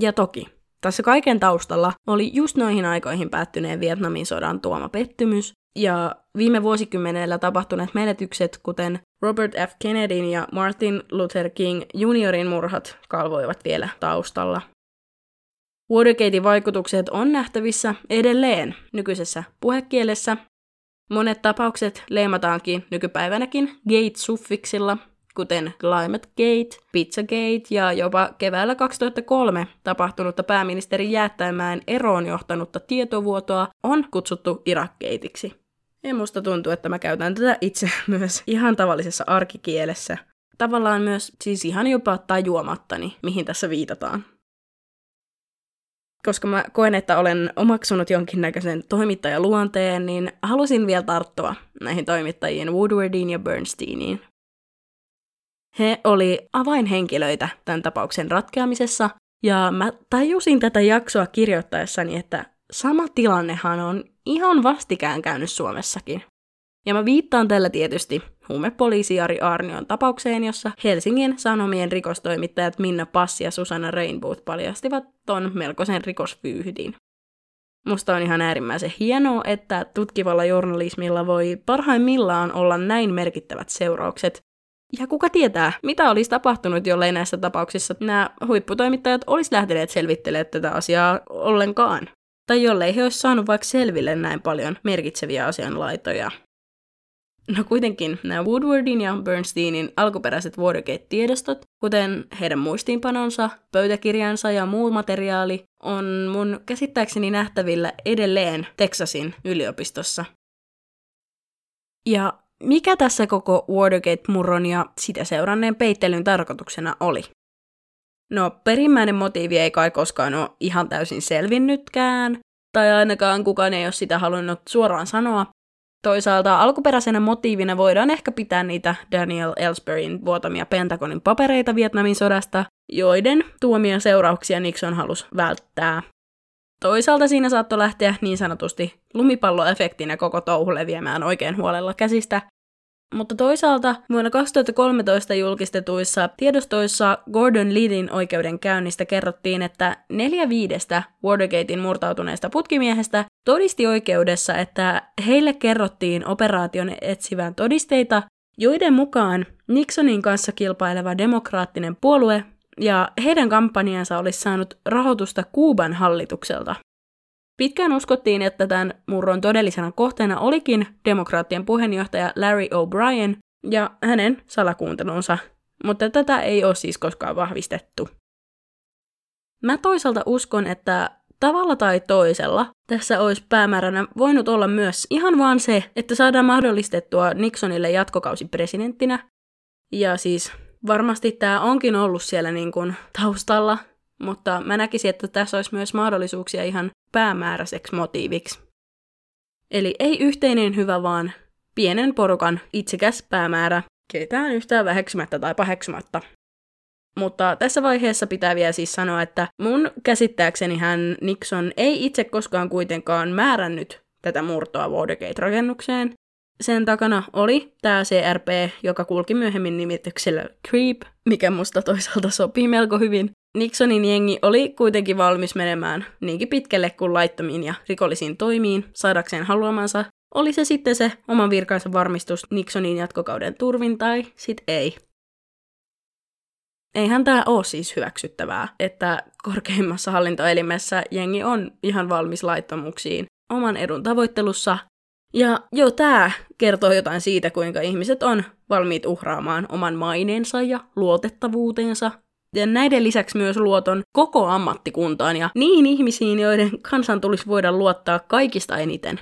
Speaker 1: ja toki tässä kaiken taustalla oli just noihin aikoihin päättyneen Vietnamin sodan tuoma pettymys, ja viime vuosikymmenellä tapahtuneet menetykset, kuten Robert F. Kennedyn ja Martin Luther King juniorin murhat, kalvoivat vielä taustalla. Watergatein vaikutukset on nähtävissä edelleen nykyisessä puhekielessä. Monet tapaukset leimataankin nykypäivänäkin Gate-suffiksilla, kuten Climate Gate, Pizzagate ja jopa keväällä 2003 tapahtunutta pääministerin jäättämään eroon johtanutta tietovuotoa on kutsuttu Irakkeitiksi. Ja musta tuntuu, että mä käytän tätä itse myös ihan tavallisessa arkikielessä. Tavallaan myös siis ihan jopa tajuamattani, mihin tässä viitataan. Koska mä koen, että olen omaksunut jonkinnäköisen toimittajaluonteen, niin halusin vielä tarttua näihin toimittajien Woodwardiin ja Bernsteiniin. He oli avainhenkilöitä tämän tapauksen ratkeamisessa, ja mä tajusin tätä jaksoa kirjoittaessani, että sama tilannehan on ihan vastikään käynyt Suomessakin. Ja mä viittaan tällä tietysti huumepoliisi Jari Arnion tapaukseen, jossa Helsingin Sanomien rikostoimittajat Minna Passi ja Susanna Rainbow paljastivat ton melkoisen rikosvyyhdin. Musta on ihan äärimmäisen hienoa, että tutkivalla journalismilla voi parhaimmillaan olla näin merkittävät seuraukset. Ja kuka tietää, mitä olisi tapahtunut, jollei näissä tapauksissa nämä huipputoimittajat olisi lähteneet selvittelemään tätä asiaa ollenkaan. Tai jollei he olisi saanut vaikka selville näin paljon merkitseviä asianlaitoja. No kuitenkin nämä Woodwardin ja Bernsteinin alkuperäiset Watergate-tiedostot, kuten heidän muistiinpanonsa, pöytäkirjansa ja muu materiaali, on mun käsittääkseni nähtävillä edelleen Texasin yliopistossa. Ja mikä tässä koko Watergate-murron ja sitä seuranneen peittelyn tarkoituksena oli? No, perimmäinen motiivi ei kai koskaan ole ihan täysin selvinnytkään, tai ainakaan kukaan ei ole sitä halunnut suoraan sanoa, Toisaalta alkuperäisenä motiivina voidaan ehkä pitää niitä Daniel Ellsbergin vuotamia Pentagonin papereita Vietnamin sodasta, joiden tuomia seurauksia Nixon halusi välttää. Toisaalta siinä saattoi lähteä niin sanotusti lumipalloefektinä koko touhu leviämään oikein huolella käsistä, mutta toisaalta vuonna 2013 julkistetuissa tiedostoissa Gordon Lidin oikeudenkäynnistä kerrottiin, että neljä viidestä Watergatein murtautuneesta putkimiehestä todisti oikeudessa, että heille kerrottiin operaation etsivän todisteita, joiden mukaan Nixonin kanssa kilpaileva demokraattinen puolue ja heidän kampanjansa olisi saanut rahoitusta Kuuban hallitukselta. Pitkään uskottiin, että tämän murron todellisena kohteena olikin demokraattien puheenjohtaja Larry O'Brien ja hänen salakuuntelunsa, mutta tätä ei ole siis koskaan vahvistettu. Mä toisaalta uskon, että tavalla tai toisella tässä olisi päämääränä voinut olla myös ihan vaan se, että saadaan mahdollistettua Nixonille jatkokausi presidenttinä. Ja siis varmasti tämä onkin ollut siellä niin kuin taustalla, mutta mä näkisin, että tässä olisi myös mahdollisuuksia ihan päämääräiseksi motiiviksi. Eli ei yhteinen hyvä, vaan pienen porukan itsekäs päämäärä, ketään yhtään väheksymättä tai paheksumatta. Mutta tässä vaiheessa pitää vielä siis sanoa, että mun käsittääkseni hän Nixon ei itse koskaan kuitenkaan määrännyt tätä murtoa Watergate-rakennukseen. Sen takana oli tämä CRP, joka kulki myöhemmin nimityksellä Creep, mikä musta toisaalta sopii melko hyvin, Nixonin jengi oli kuitenkin valmis menemään niinkin pitkälle kuin laittomiin ja rikollisiin toimiin saadakseen haluamansa, oli se sitten se oman virkansa varmistus Nixonin jatkokauden turvin tai sit ei. Eihän tämä ole siis hyväksyttävää, että korkeimmassa hallintoelimessä jengi on ihan valmis laittomuksiin oman edun tavoittelussa. Ja jo tämä kertoo jotain siitä, kuinka ihmiset on valmiit uhraamaan oman maineensa ja luotettavuutensa ja näiden lisäksi myös luoton koko ammattikuntaan ja niihin ihmisiin, joiden kansan tulisi voida luottaa kaikista eniten.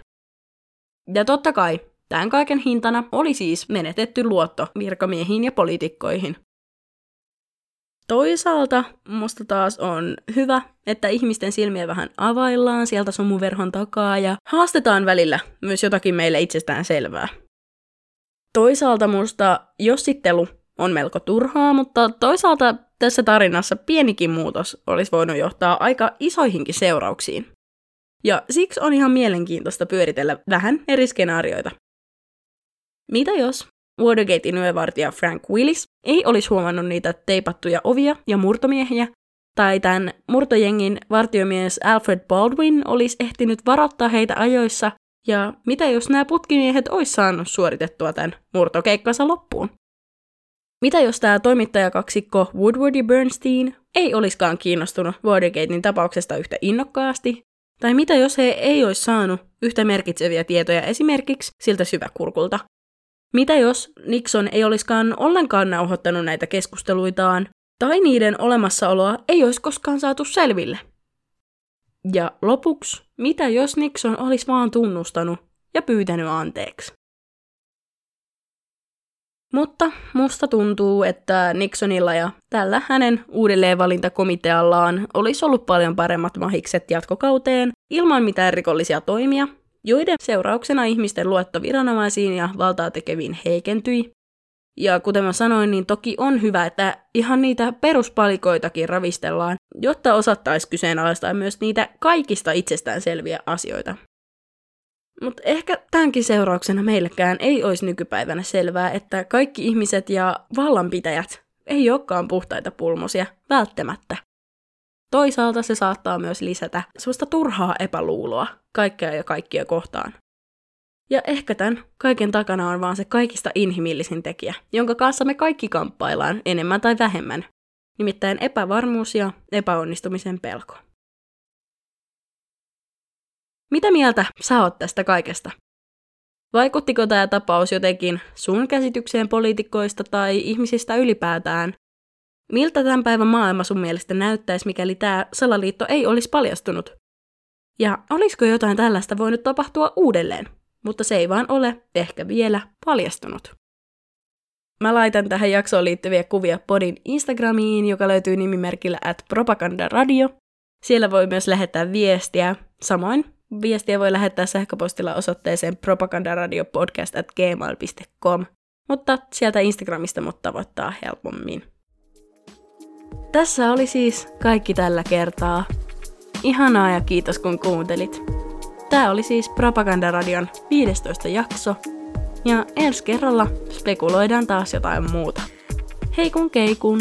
Speaker 1: Ja totta kai, tämän kaiken hintana oli siis menetetty luotto virkamiehiin ja poliitikkoihin. Toisaalta musta taas on hyvä, että ihmisten silmiä vähän availlaan sieltä sumuverhon takaa ja haastetaan välillä myös jotakin meille itsestään selvää. Toisaalta musta jossittelu on melko turhaa, mutta toisaalta tässä tarinassa pienikin muutos olisi voinut johtaa aika isoihinkin seurauksiin. Ja siksi on ihan mielenkiintoista pyöritellä vähän eri skenaarioita. Mitä jos Watergatein yövartija Frank Willis ei olisi huomannut niitä teipattuja ovia ja murtomiehiä, tai tämän murtojengin vartiomies Alfred Baldwin olisi ehtinyt varoittaa heitä ajoissa, ja mitä jos nämä putkimiehet olisi saanut suoritettua tämän murtokeikkansa loppuun? Mitä jos tämä toimittajakaksikko Woodward ja Bernstein ei olisikaan kiinnostunut Watergatein tapauksesta yhtä innokkaasti? Tai mitä jos he ei olisi saanut yhtä merkitseviä tietoja esimerkiksi siltä syväkurkulta? Mitä jos Nixon ei olisikaan ollenkaan nauhoittanut näitä keskusteluitaan, tai niiden olemassaoloa ei olisi koskaan saatu selville? Ja lopuksi, mitä jos Nixon olisi vaan tunnustanut ja pyytänyt anteeksi? Mutta musta tuntuu, että Nixonilla ja tällä hänen uudelleenvalintakomiteallaan olisi ollut paljon paremmat mahikset jatkokauteen ilman mitään rikollisia toimia, joiden seurauksena ihmisten luotto viranomaisiin ja valtaa tekeviin heikentyi. Ja kuten mä sanoin, niin toki on hyvä, että ihan niitä peruspalikoitakin ravistellaan, jotta osattaisi kyseenalaistaa myös niitä kaikista itsestään selviä asioita. Mutta ehkä tämänkin seurauksena meillekään ei olisi nykypäivänä selvää, että kaikki ihmiset ja vallanpitäjät ei olekaan puhtaita pulmosia, välttämättä. Toisaalta se saattaa myös lisätä sellaista turhaa epäluuloa kaikkea ja kaikkia kohtaan. Ja ehkä tämän kaiken takana on vaan se kaikista inhimillisin tekijä, jonka kanssa me kaikki kamppaillaan enemmän tai vähemmän, nimittäin epävarmuus ja epäonnistumisen pelko. Mitä mieltä sä oot tästä kaikesta? Vaikuttiko tämä tapaus jotenkin sun käsitykseen poliitikoista tai ihmisistä ylipäätään? Miltä tämän päivän maailma sun mielestä näyttäisi, mikäli tämä salaliitto ei olisi paljastunut? Ja olisiko jotain tällaista voinut tapahtua uudelleen, mutta se ei vaan ole ehkä vielä paljastunut. Mä laitan tähän jaksoon liittyviä kuvia podin Instagramiin, joka löytyy nimimerkillä at propagandaradio. Siellä voi myös lähettää viestiä. Samoin viestiä voi lähettää sähköpostilla osoitteeseen propagandaradiopodcast.gmail.com, mutta sieltä Instagramista mut tavoittaa helpommin. Tässä oli siis kaikki tällä kertaa. Ihanaa ja kiitos kun kuuntelit. Tämä oli siis Propagandaradion 15 jakso, ja ensi kerralla spekuloidaan taas jotain muuta. Hei kun keikun!